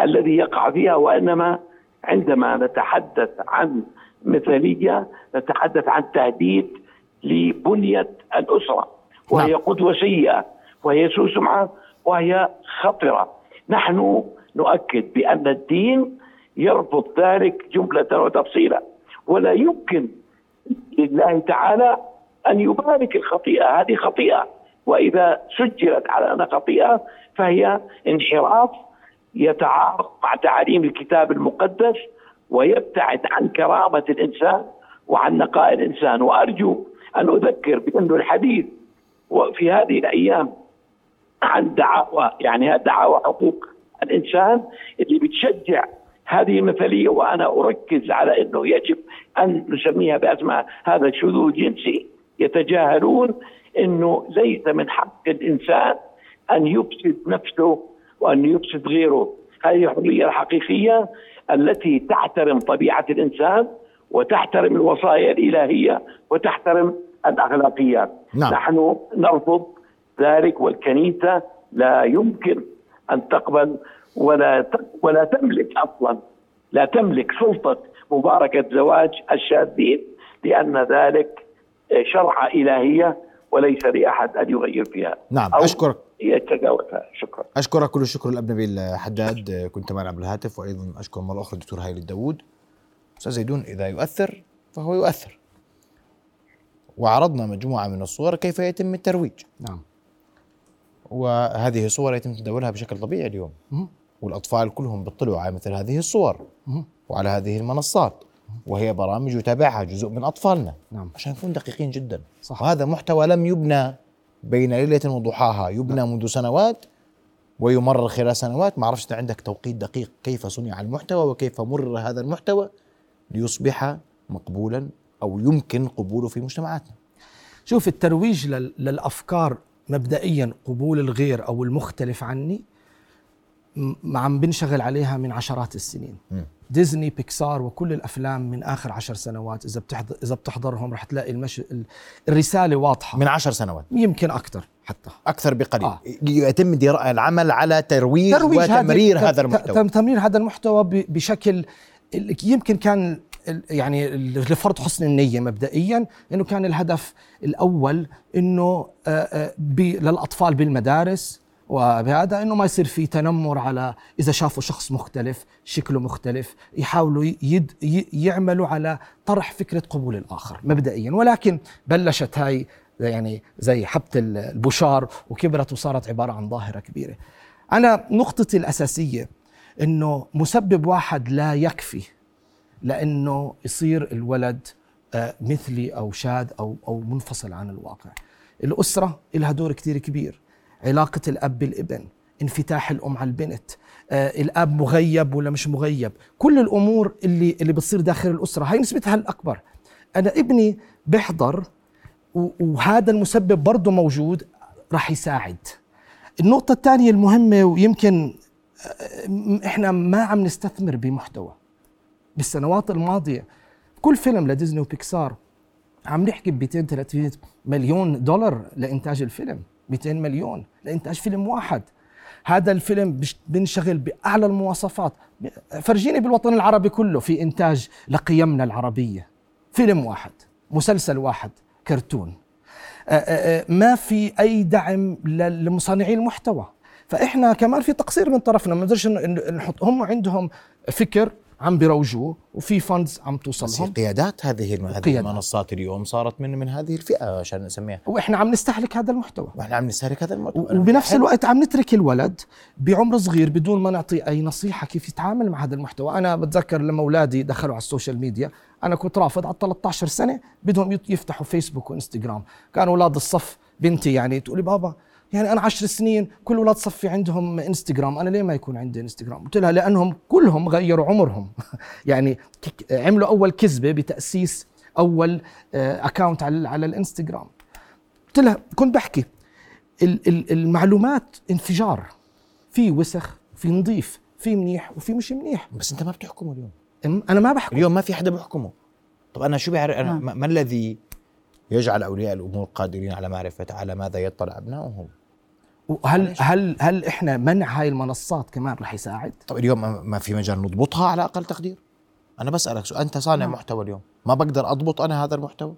الذي يقع فيها وإنما عندما نتحدث عن مثاليه نتحدث عن تهديد لبنية الأسرة وهي نعم. قدوة سيئة وهي سوء سمعه وهي خطرة نحن نؤكد بأن الدين يرفض ذلك جملة وتفصيلا ولا يمكن لله تعالى أن يبارك الخطيئة هذه خطيئة وإذا سجلت على أنها خطيئة فهي انحراف يتعارض مع تعاليم الكتاب المقدس ويبتعد عن كرامة الإنسان وعن نقاء الانسان وأرجو أن أذكر بأنه الحديث وفي هذه الأيام عن دعاوى يعني دعاوى حقوق الإنسان اللي بتشجع هذه المثاليه وأنا أركز على إنه يجب أن نسميها بأسماء هذا شذوذ جنسي يتجاهلون إنه ليس من حق الإنسان أن يفسد نفسه وأن يفسد غيره. هذه الحرية الحقيقية التي تحترم طبيعة الإنسان وتحترم الوصايا الإلهية وتحترم الأخلاقيات. نعم. نحن نرفض ذلك والكنيسة لا يمكن أن تقبل ولا ولا تملك أصلا لا تملك سلطة مباركة زواج الشاذين لأن ذلك شرعه إلهية وليس لأحد أن يغير فيها. نعم أو أشكرك. يتجاوزها شكرا. أشكرك كل الشكر الاب نبيل حداد كنت معنا بالهاتف وأيضا أشكر مرة أخرى الدكتور هايل الداوود. أستاذ زيدون إذا يؤثر فهو يؤثر. وعرضنا مجموعة من الصور كيف يتم الترويج. نعم. وهذه صور يتم تداولها بشكل طبيعي اليوم. مم. والأطفال كلهم بيطلعوا على مثل هذه الصور. مم. وعلى هذه المنصات. وهي برامج يتابعها جزء من أطفالنا. نعم. عشان نكون دقيقين جدا. صح. وهذا محتوى لم يبنى بين ليلة وضحاها. يبنى منذ سنوات ويمرر خلال سنوات. ما أعرفش إذا عندك توقيت دقيق كيف صنع المحتوى وكيف مرر هذا المحتوى. ليصبح مقبولا أو يمكن قبوله في مجتمعاتنا. شوف الترويج لل- للأفكار مبدئيا قبول الغير أو المختلف عني م- عم بنشغل عليها من عشرات السنين. مم. ديزني بيكسار وكل الأفلام من آخر عشر سنوات إذا بتحضر إذا بتحضرهم رح تلاقي المش... ال- الرسالة واضحة. من عشر سنوات. يمكن أكثر حتى. أكثر بقليل. آه. يتم العمل على ترويج, ترويج وتمرير هذا ت- المحتوى. تمرير هذا المحتوى ب- بشكل يمكن كان يعني لفرض حسن النية مبدئيا إنه كان الهدف الأول إنه آه، آه، للأطفال بالمدارس وبهذا إنه ما يصير في تنمر على إذا شافوا شخص مختلف شكله مختلف يحاولوا يد يعملوا على طرح فكرة قبول الآخر مبدئيا. ولكن بلشت هاي يعني زي حبة البشار وكبرت وصارت عبارة عن ظاهرة كبيرة. أنا نقطتي الأساسية أنه مسبب واحد لا يكفي لأنه يصير الولد آه، مثلي أو شاذ أو أو منفصل عن الواقع. الأسرة لها دور كتير كبير. علاقة الأب بالابن انفتاح الأم على البنت آه، الأب مغيب ولا مش مغيب. كل الأمور اللي اللي بتصير داخل الأسرة هاي نسبتها الأكبر. أنا ابني بيحضر و- وهذا المسبب برضه موجود راح يساعد. النقطة الثانية المهمة ويمكن إحنا ما عم نستثمر بمحتوى. بالسنوات الماضية كل فيلم لديزني وبيكسار عم نحكي ب 200 300 مليون دولار لإنتاج الفيلم. 200 مليون لإنتاج فيلم واحد. هذا الفيلم بنشغل بأعلى المواصفات. فرجيني بالوطن العربي كله في إنتاج لقيمنا العربية. فيلم واحد مسلسل واحد كرتون. ما في أي دعم لمصنعي المحتوى. فإحنا كمان في تقصير من طرفنا ما نقدرش ن- ن- نحط هم عندهم فكر عم بيروجوه وفي funds عم بس توصل لهم. قيادات هذه قيادات. المنصات اليوم صارت من من هذه الفئة عشان نسميها. وإحنا عم نستهلك هذا المحتوى. وإحنا عم نستهلك هذا المحتوى. وبنفس الوقت عم نترك الولد بعمر صغير بدون ما نعطي أي نصيحة كيف يتعامل مع هذا المحتوى، أنا بتذكر لما أولادي دخلوا على ال social media، أنا كنت رافض على 13 سنة بدهم يفتحوا فيسبوك وإنستغرام، كانوا أولاد الصف بنتي يعني تقولي بابا يعني أنا 10 سنين كل أولاد صفي عندهم إنستغرام، أنا ليه ما يكون عندي إنستغرام؟ قلت لها لأنهم كلهم غيروا عمرهم. [LAUGHS] يعني عملوا أول كذبة بتأسيس أول اكونت على على الإنستغرام. قلت لها كنت بحكي ال- ال- المعلومات انفجار. في وسخ في نظيف في منيح وفي مش منيح. بس أنت ما بتحكمه اليوم. أم- أنا ما بحكي اليوم ما في حدا بيحكمه. طب أنا شو بعرف؟ أنا نعم. ما ما الذي يجعل أولياء الأمور قادرين على معرفة على ماذا يطلع أبنائهم؟ هل هل هل إحنا منع هاي المنصات كمان رح يساعد؟ طب اليوم ما- ما في مجال نضبطها على أقل تقدير؟ أنا بسألك سؤال. أنت صانع نعم. محتوى اليوم. ما بقدر أضبط أنا هذا المحتوى؟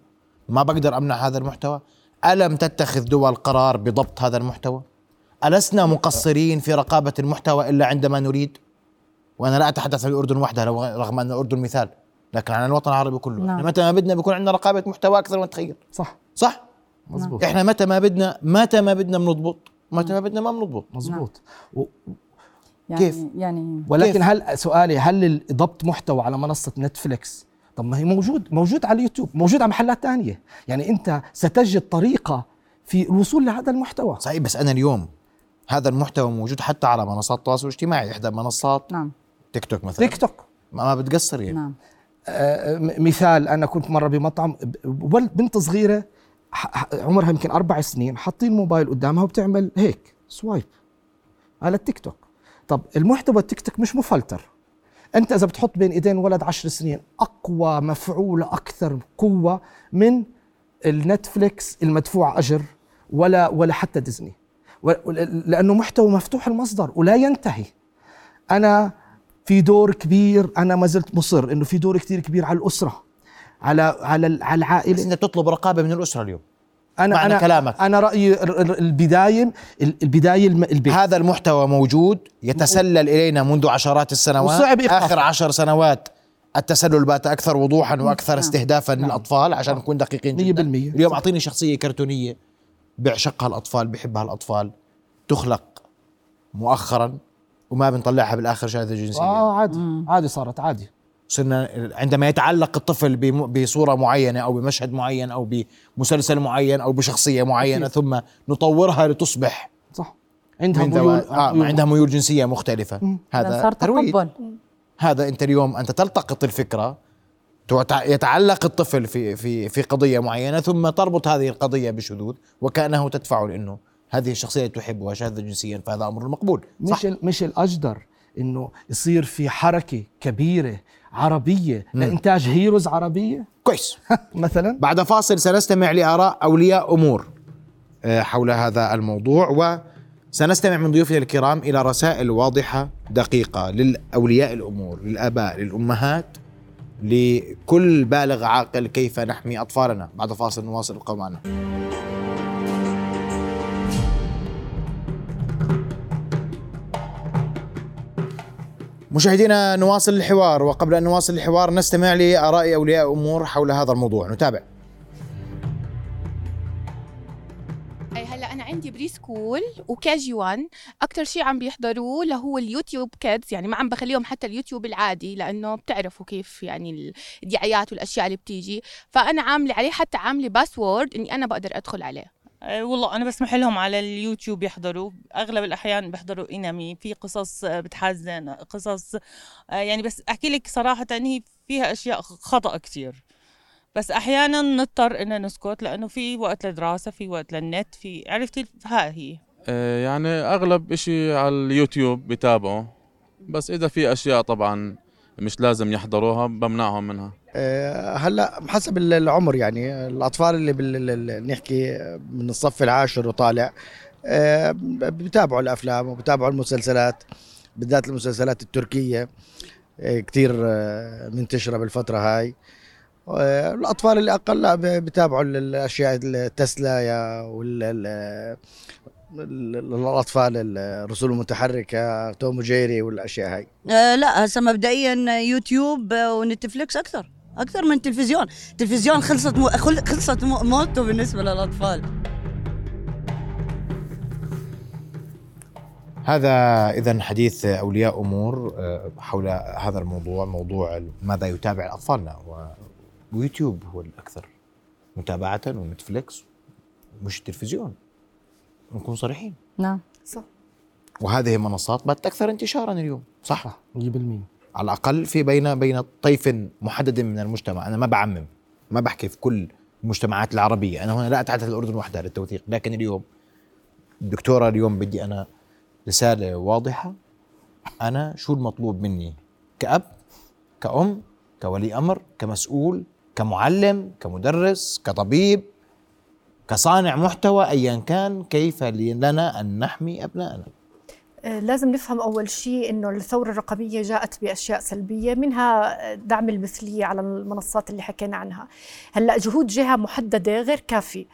ما بقدر أمنع هذا المحتوى؟ ألم تتخذ دول قرار بضبط هذا المحتوى؟ ألسنا مقصرين في رقابة المحتوى إلا عندما نريد؟ وأنا لا أتحدث عن الأردن وحدها رغم أن الأردن مثال لكن عن الوطن العربي كله. نعم. نعم. متى ما بدنا بيكون عندنا رقابة محتوى أكثر ما نتخيل صح. صح؟ مزبوط إحنا متى ما بدنا متى ما بدنا بنضبط؟ متى ما بدنا ما بنضبط مزبوط و- يعني كيف؟ يعني ولكن كيف؟ هل سؤالي هل ضبط محتوى على منصة نتفليكس؟ طب ما هي موجود موجود على اليوتيوب موجود على محلات تانية. يعني انت ستجد طريقة في الوصول لهذا المحتوى. صحيح بس أنا اليوم هذا المحتوى موجود حتى على منصات التواصل الاجتماعي إحدى منصات نعم. تيك توك مثلا. تيك توك. ما ما بتقصر يعني. نعم. آه، مثال أنا كنت مرة بمطعم بنت صغيرة عمرها يمكن أربع سنين حاطين موبايل قدامها وبتعمل هيك swipe على التيك توك. طب المحتوى التيك توك مش مفلتر. أنت إذا بتحط بين إيدين ولد عشر سنين أقوى مفعوله أكثر قوة من النتفليكس المدفوع أجر ولا ولا حتى ديزني. لأنه محتوى مفتوح المصدر ولا ينتهي. أنا في دور كبير أنا ما زلت مصر إنه في دور كثير كبير على الأسرة. على على ال- على بس العائله انت بتطلب رقابة من الأسرة اليوم. أنا معنى أنا كلامك. أنا رأيي ال- ال- البداية ال- البداية الم- البيت. هذا المحتوى موجود يتسلل إلينا منذ عشرات السنوات. وصعب. آخر عشر سنوات التسلل بات أكثر وضوحا وأكثر استهدافا للأطفال عشان نكون دقيقين مية جدا بالمية. اليوم أعطيني شخصية كرتونية بيعشقها الأطفال بيحبها الأطفال. تخلق مؤخرا وما بنطلعها بالآخر شاذة جنسيا آه عادي. عادي صارت عادي. صرنا عندما يتعلق الطفل بصورة معينة أو بمشهد معين أو بمسلسل معين أو بشخصية معينة أكيد. ثم نطورها لتصبح صح. عندها ميول آه ميول. عندها ميول جنسية مختلفة. هذا صار ترويج. تقبل هذا أنت اليوم أنت تلتقط الفكرة يتعلق الطفل في في في قضية معينة ثم تربط هذه القضية بشذوذ وكأنه تدفعه لأنه هذه الشخصية تحبها شاذة جنسيا فهذا أمر مقبول. صح. مش مش الاجدر إنه يصير في حركة كبيرة عربية لإنتاج هيروز عربية؟ كويس. [LAUGHS] مثلا؟ بعد فاصل سنستمع لآراء أولياء أمور آه، حول هذا الموضوع وسنستمع من ضيوفنا الكرام إلى رسائل واضحة دقيقة للأولياء الأمور للآباء للأمهات لكل بالغ عاقل كيف نحمي أطفالنا. بعد فاصل نواصل ابقوا مشاهدينا نواصل الحوار. وقبل أن نواصل الحوار نستمع لآراء أولياء أمور حول هذا الموضوع. نتابع. عندي preschool و KG 1 أكثر شيء عم بيحضروه اللي هو اليوتيوب Kids. يعني ما عم بخليهم حتى اليوتيوب العادي لأنه بتعرفوا كيف يعني الدعايات والأشياء اللي بتيجي. فأنا عاملة عليه حتى عاملة password إني أنا بقدر أدخل عليه. والله أنا بسمح لهم على اليوتيوب يحضروا أغلب الأحيان بيحضروا إنمي في قصص آه، بتحزن قصص آه، يعني بس أحكي لك صراحة هي فيها أشياء خطأ كتير. بس أحيانا نضطر ان نسكت لأنه في وقت للدراسه في وقت للنت في عرفتي ها هي؟ آه، يعني أغلب إشي على اليوتيوب بتابعه. بس إذا في أشياء طبعا مش لازم يحضروها بمنعهم منها. آه، هلأ حسب ال- العمر يعني الأطفال اللي بال ال- نحكي من الصف العاشر وطالع آه، بتابعوا الأفلام وبتابعوا المسلسلات بالذات المسلسلات التركية آه، كتير آه، منتشرة بالفترة هاي. الأطفال اللي أقل لا بتابعوا ال- الأشياء التسلا وال ال- ال- الاطفال الرسول المتحركة توم وجيري والأشياء هاي. آه لا هسه مبدئيا يوتيوب ونتفليكس أكثر أكثر من تلفزيون. تلفزيون خلصت مو خل- خلصت مو- موته بالنسبة للأطفال. هذا اذا حديث أولياء أمور آه، حول هذا الموضوع موضوع ماذا يتابع أطفالنا. و- ويوتيوب هو الأكثر متابعة ونتفليكس مش التلفزيون نكون صريحين. نعم. صح. وهذه المنصات باتت أكثر انتشارا اليوم. صح. 100% على الأقل في بين بين طيف محدد من المجتمع. أنا ما بعمم ما بحكي في كل المجتمعات العربية. أنا هنا لا أتحدث الأردن وحدها للتوثيق. لكن اليوم الدكتوره اليوم بدي أنا رسالة واضحة. أنا شو المطلوب مني؟ كأب كأم كولي أمر كمسؤول كمعلم كمدرس كطبيب كصانع محتوى ايا كان كيف لنا أن نحمي أبنائنا؟ آه، لازم نفهم أول شيء أنه الثورة الرقمية جاءت بأشياء سلبية منها دعم المثلية على المنصات اللي حكينا عنها. هلأ جهود جهة محددة غير كافي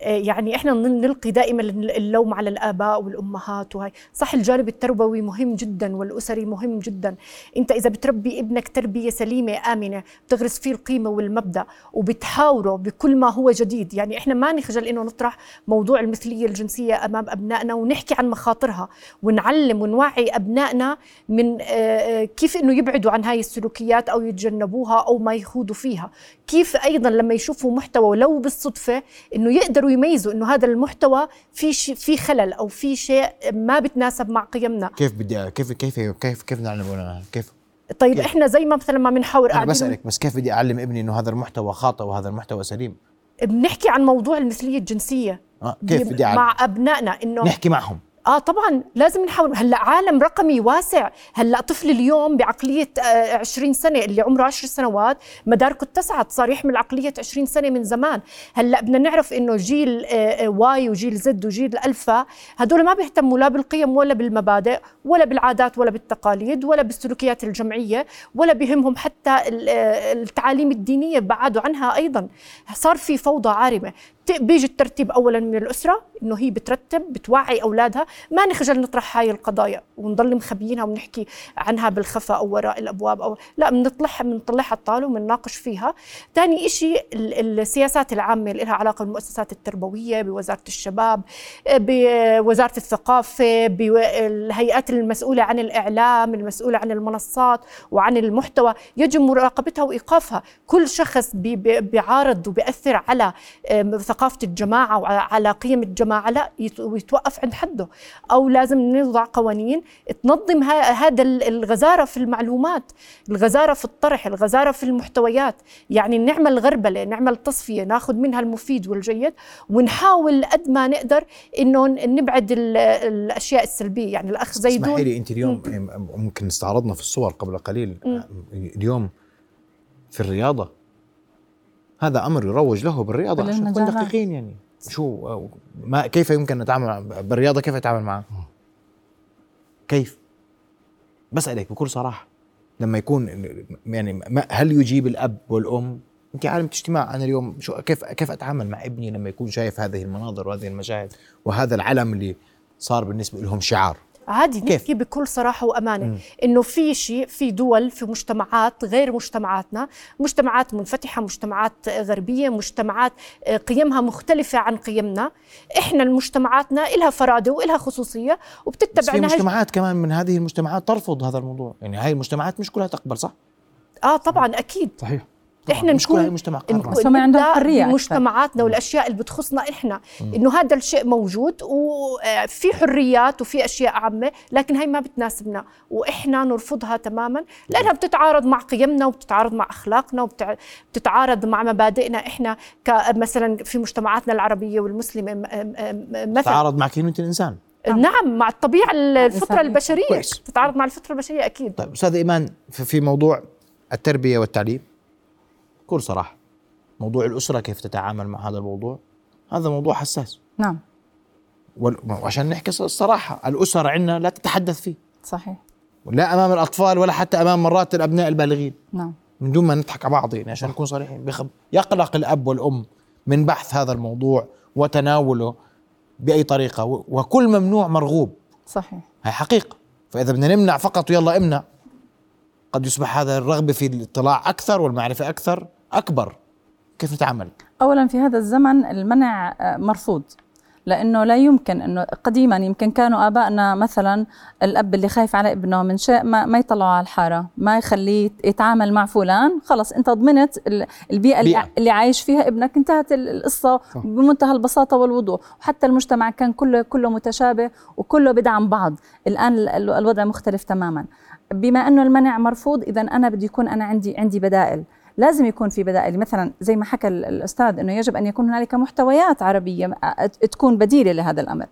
يعني إحنا نلقي دائما اللوم على الآباء والأمهات وهي صح الجانب التربوي مهم جدا والأسري مهم جدا. أنت إذا بتربي ابنك تربية سليمة آمنة بتغرس فيه القيمة والمبدأ وبتحاوره بكل ما هو جديد. يعني إحنا ما نخجل إنه نطرح موضوع المثلية الجنسية أمام أبنائنا ونحكي عن مخاطرها. ونعلم ونوعي أبنائنا من آه، آه، كيف إنه يبعدوا عن هاي السلوكيات أو يتجنبوها أو ما يخوضوا فيها. كيف أيضا لما يشوفوا محتوى ولو بالصدفة إنه يقدروا يميزوا إنه هذا المحتوى في شيء في خلل أو في شيء ما بتناسب مع قيمنا. كيف بدي كيف كيف كيف كيف نعلم كيف؟ طيب كيف؟ إحنا زي ما مثلا ما بنحاور أنا بسألك بس كيف بدي أعلم ابني إنه هذا المحتوى خاطئ وهذا المحتوى سليم؟ بنحكي عن موضوع المثلية الجنسية. آه كيف بدي أعلم؟ مع أبنائنا إنه نحكي معهم. آه طبعا لازم نحاول. هلأ عالم رقمي واسع. هلأ طفل اليوم بعقلية 20 آه، سنة اللي عمره 10 سنوات مداركه اتسعت صار يحمل عقلية 20 سنة من زمان. هلأ بدنا نعرف إنه جيل آه، آه، واي وجيل زد وجيل ألفا هدول ما بيهتموا لا بالقيم ولا بالمبادئ ولا بالعادات ولا بالتقاليد ولا بالسلوكيات الجمعية ولا بهمهم حتى التعاليم الدينية بعدوا عنها أيضا. صار في فوضى عارمة. بيجي الترتيب اولا من الأسرة إنه هي بترتب بتوعي أولادها. ما نخجل نطرح هاي القضايا ونضل مخبيينها ونحكي عنها بالخفاء أو وراء الأبواب أو لا بنطلعها بنطلعها الطاوله وبنناقش فيها. ثاني شيء السياسات العامة اللي لها علاقة بالمؤسسات التربوية بوزارة الشباب بوزاره الثقافة بالهيئات المسؤولة عن الإعلام المسؤولة عن المنصات وعن المحتوى. يجب مراقبتها وإيقافها. كل شخص بيعارض وبيأثر على ثقافة الجماعة وعلى قيم الجماعة لا يتوقف عند حده. أو لازم نضع قوانين تنظم هذا الغزارة في المعلومات الغزارة في الطرح الغزارة في المحتويات. يعني نعمل غربلة نعمل تصفية ناخذ منها المفيد والجيد ونحاول قد ما نقدر إنه نبعد الأشياء السلبية. يعني الأخ زيدون اسمحي لي أنت اليوم ممكن استعرضنا في الصور قبل قليل. اليوم في الرياضة هذا أمر يروج له بالرياضة عشان نكون دقيقين يعني شو ما كيف يمكن نتعامل بالرياضة كيف نتعامل معه؟ كيف؟ بسالك بكل صراحة لما يكون يعني هل يجيب الأب والأم؟ انت عالم اجتماع أنا اليوم شو كيف كيف أتعامل مع ابني لما يكون شايف هذه المناظر وهذه المشاهد وهذا العلم اللي صار بالنسبة لهم شعار عادي؟ نحكي بكل صراحة وأمانة مم. إنه في شيء في دول في مجتمعات غير مجتمعاتنا مجتمعات منفتحة مجتمعات غربية مجتمعات آه، قيمها مختلفة عن قيمنا إحنا المجتمعاتنا إلها فرادة وإلها خصوصية وبتتبع في مجتمعات كمان من هذه المجتمعات ترفض هذا الموضوع يعني هاي المجتمعات مش كلها تقبل صح؟ آه طبعا أكيد صحيح إحنا نكون مجتمع نكون عندهم حريه مجتمعاتنا والاشياء اللي بتخصنا إحنا. إنه هذا الشيء موجود وفي حريات وفي أشياء عامة لكن هي ما بتناسبنا. وإحنا نرفضها تماما لأنها بتتعارض مع قيمنا وبتتعارض مع أخلاقنا وبتتعارض مع مبادئنا إحنا مثلا في مجتمعاتنا العربية والمسلمة مثلا. تتعارض مع كلمه الإنسان. نعم مع الطبيعة الفطرة البشرية. كويس. تتعارض مع الفطرة البشرية أكيد. طيب أستاذ إيمان في موضوع التربية والتعليم بكل صراحة موضوع الأسرة كيف تتعامل مع هذا الموضوع؟ هذا موضوع حساس. نعم. وعشان نحكي الصراحه الاسر عندنا لا تتحدث فيه. صحيح. لا أمام الأطفال ولا حتى أمام مرات الأبناء البالغين. نعم. من دون ما نضحك على بعض يعني عشان نكون صريحين. بخب يقلق الأب والأم من بحث هذا الموضوع وتناوله بأي طريقة. وكل ممنوع مرغوب. صحيح. هي حقيقة. فإذا بدنا نمنع فقط ويلا امنع. قد يصبح هذا الرغبة في الاطلاع أكثر والمعرفة أكثر. أكبر. كيف نتعامل اولا في هذا الزمن المنع آه، مرفوض لأنه لا يمكن أنه قديما يمكن كانوا ابائنا مثلا الأب اللي خايف على ابنه من شيء ما, ما يطلعه على الحارة ما يخليه يتعامل مع فلان خلص أنت ضمنت البيئة بيئة. اللي عايش فيها ابنك انتهت القصة صح. بمنتهى البساطة والوضوح. وحتى المجتمع كان كله كله متشابه وكله بدعم بعض. الآن الوضع مختلف تماما. بما أنه المنع مرفوض اذا أنا بدي يكون أنا عندي عندي بدائل. لازم يكون في بدائل. مثلا زي ما حكى الأستاذ إنه يجب أن يكون هنالك محتويات عربية تكون بديلة لهذا الأمر.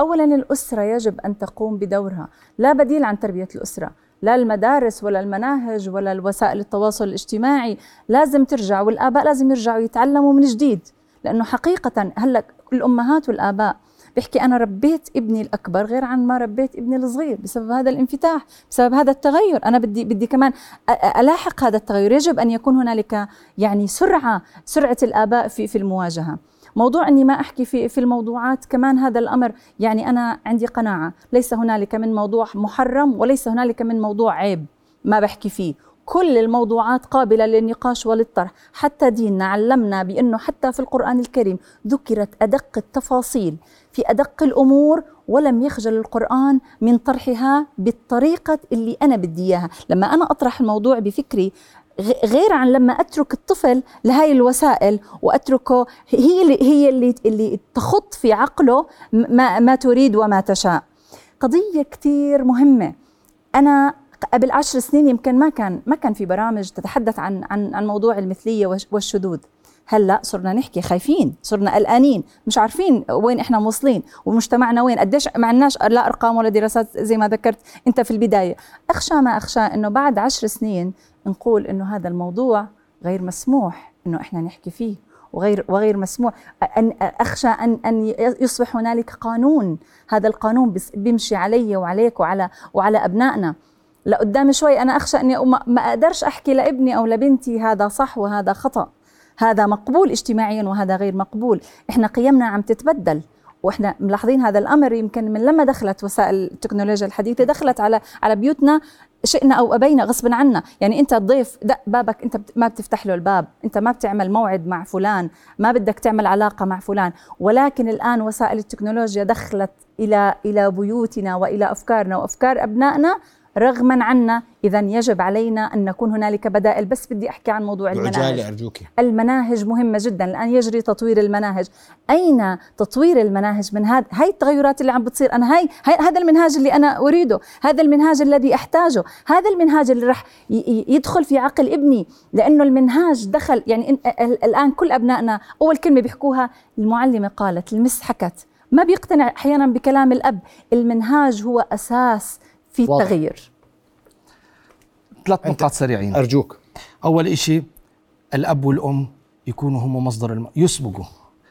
اولا الأسرة يجب أن تقوم بدورها. لا بديل عن تربية الأسرة لا المدارس ولا المناهج ولا الوسائل التواصل الاجتماعي. لازم ترجع والآباء لازم يرجعوا يتعلموا من جديد. لأنه حقيقه هلأ الأمهات والآباء بيحكي أنا ربيت ابني الأكبر غير عن ما ربيت ابني الصغير بسبب هذا الانفتاح بسبب هذا التغير. أنا بدي بدي كمان ألاحق هذا التغير. يجب أن يكون هنالك يعني سرعة سرعة الآباء في في المواجهة. موضوع إني ما أحكي في في الموضوعات كمان هذا الأمر يعني أنا عندي قناعة. ليس هنالك من موضوع محرم وليس هنالك من موضوع عيب ما بحكي فيه. كل الموضوعات قابلة للنقاش وللطرح. حتى ديننا علمنا بأنه حتى في القرآن الكريم ذكرت أدق التفاصيل في أدق الأمور ولم يخجل القرآن من طرحها بالطريقة اللي أنا بدي إياها. لما أنا أطرح الموضوع بفكري غير عن لما أترك الطفل لهي الوسائل وأتركه هي اللي هي اللي اللي تخط في عقله ما ما تريد وما تشاء. قضية كثير مهمة. أنا قبل عشر سنين يمكن ما كان ما كان في برامج تتحدث عن عن عن موضوع المثلية والشذوذ. هلأ صرنا نحكي خايفين صرنا قلقانين مش عارفين وين إحنا موصلين ومجتمعنا وين قديش ما عندناش لا أرقام ولا دراسات زي ما ذكرت أنت في البداية. أخشى ما أخشى إنه بعد عشر سنين نقول إنه هذا الموضوع غير مسموح إنه إحنا نحكي فيه وغير وغير مسموح. ان أخشى ان أن يصبح هنالك قانون. هذا القانون بيمشي علي وعليك وعلى وعلى أبنائنا. لقدام شوي أنا أخشى أني ما أقدرش أحكي لابني أو لبنتي هذا صح وهذا خطأ. هذا مقبول اجتماعيا وهذا غير مقبول. إحنا قيمنا عم تتبدل. وإحنا ملاحظين هذا الأمر يمكن من لما دخلت وسائل التكنولوجيا الحديثة دخلت على على بيوتنا شئنا أو أبينا غصبا عنا. يعني أنت الضيف دق بابك أنت ما بتفتح له الباب. أنت ما بتعمل موعد مع فلان. ما بدك تعمل علاقة مع فلان. ولكن الآن وسائل التكنولوجيا دخلت إلى إلى بيوتنا وإلى أفكارنا وأفكار أبنائنا. رغما عنا إذا يجب علينا أن نكون هنالك بدائل. بس بدي أحكي عن موضوع المناهج. أرجوك. المناهج مهمة جدا. الآن يجري تطوير المناهج. أين تطوير المناهج من هذا؟ هاي التغيرات اللي عم بتصير. أنا هاي, هاي هذا المنهاج اللي أنا أريده. هذا المنهاج الذي أحتاجه. هذا المنهاج اللي راح يدخل في عقل ابني. لأنه المنهاج دخل يعني الآن كل أبنائنا أول كلمة بيحكوها المعلمة قالت المس حكت ما بيقتنع أحيانا بكلام الأب. المنهاج هو أساس في واضح. التغيير. ثلاث نقاط سريعين. أرجوك. أول شيء الأب والأم يكونوا هم مصدر الم... يسبقوا.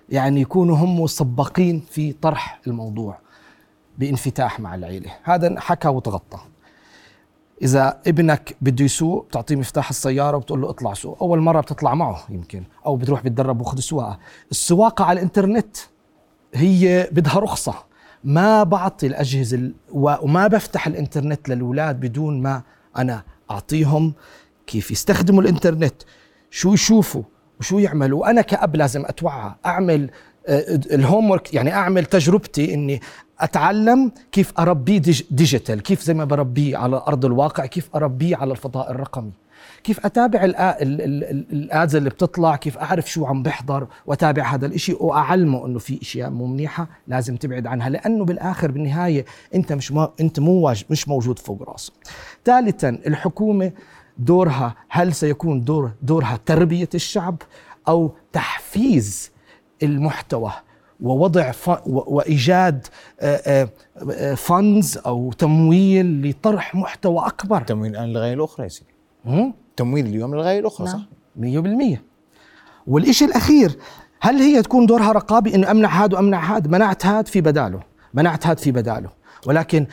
يعني يكونوا هم سباقين في طرح الموضوع بانفتاح مع العيلة. هذا حكى وتغطى. إذا ابنك بده يسوق بتعطيه مفتاح السيارة وبتقول له اطلع سوق. أول مرة بتطلع معه يمكن أو بتروح بتدرب وخذ سواقة السواقة على الإنترنت هي بدها رخصة. ما بعطي الأجهزة وما بفتح الإنترنت للأولاد بدون ما أنا أعطيهم كيف يستخدموا الإنترنت شو يشوفوا وشو يعملوا. وأنا كأب لازم أتوعى أعمل آه، الهوم يعني أعمل تجربتي إني أتعلم كيف أربيه digital كيف زي ما بربيه على أرض الواقع كيف أربيه على الفضاء الرقمي. كيف أتابع ال ads اللي بتطلع؟ كيف أعرف شو عم بحضر؟ وأتابع هذا الإشي؟ وأعلمه إنه في إشياء مو منيحة لازم تبعد عنها لأنه بالآخر بالنهاية أنت مش ما أنت مو مش موجود فوق راسه ثالثا الحكومة دورها هل سيكون دور دورها تربية الشعب أو تحفيز المحتوى ووضع وإيجاد فندز أو تمويل لطرح محتوى أكبر؟ تمويل الآن للغايه الأخرى يا سيدي. تمويل اليوم للغاية الأخرى صح؟ 100% والشيء الأخير هل هي تكون دورها رقابي إنه أمنع هذا وأمنع هذا منعت هذا في بداله. منعت هذا في بداله. ولكن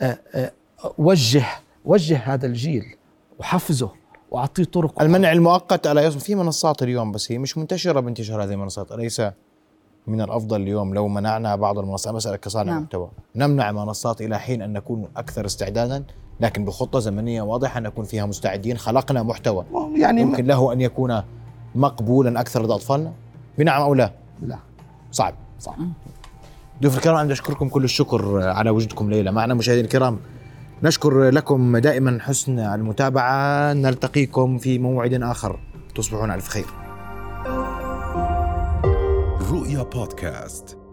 آه، آه، وجه وجه هذا الجيل وحفزه وأعطيه طرق. المنع المؤقت على في منصات اليوم بس هي مش منتشرة بانتشار هذه المنصات أليس من الأفضل اليوم لو منعنا بعض المنصات. مساله كصانع نعم. محتوى نمنع منصات إلى حين أن نكون أكثر استعدادا لكن بخطة زمنية واضحة نكون فيها مستعدين خلقنا محتوى. يعني يمكن له أن يكون مقبولا أكثر لدى أطفالنا؟ بنعم أو لا؟ لا. صعب صعب. ضيوف الكرام أنا أشكركم كل الشكر على وجودكم ليلة. معنا مشاهدينا الكرام نشكر لكم دائما حسن المتابعة. نلتقيكم في موعد آخر. تصبحون على خير. رؤيا بودكاست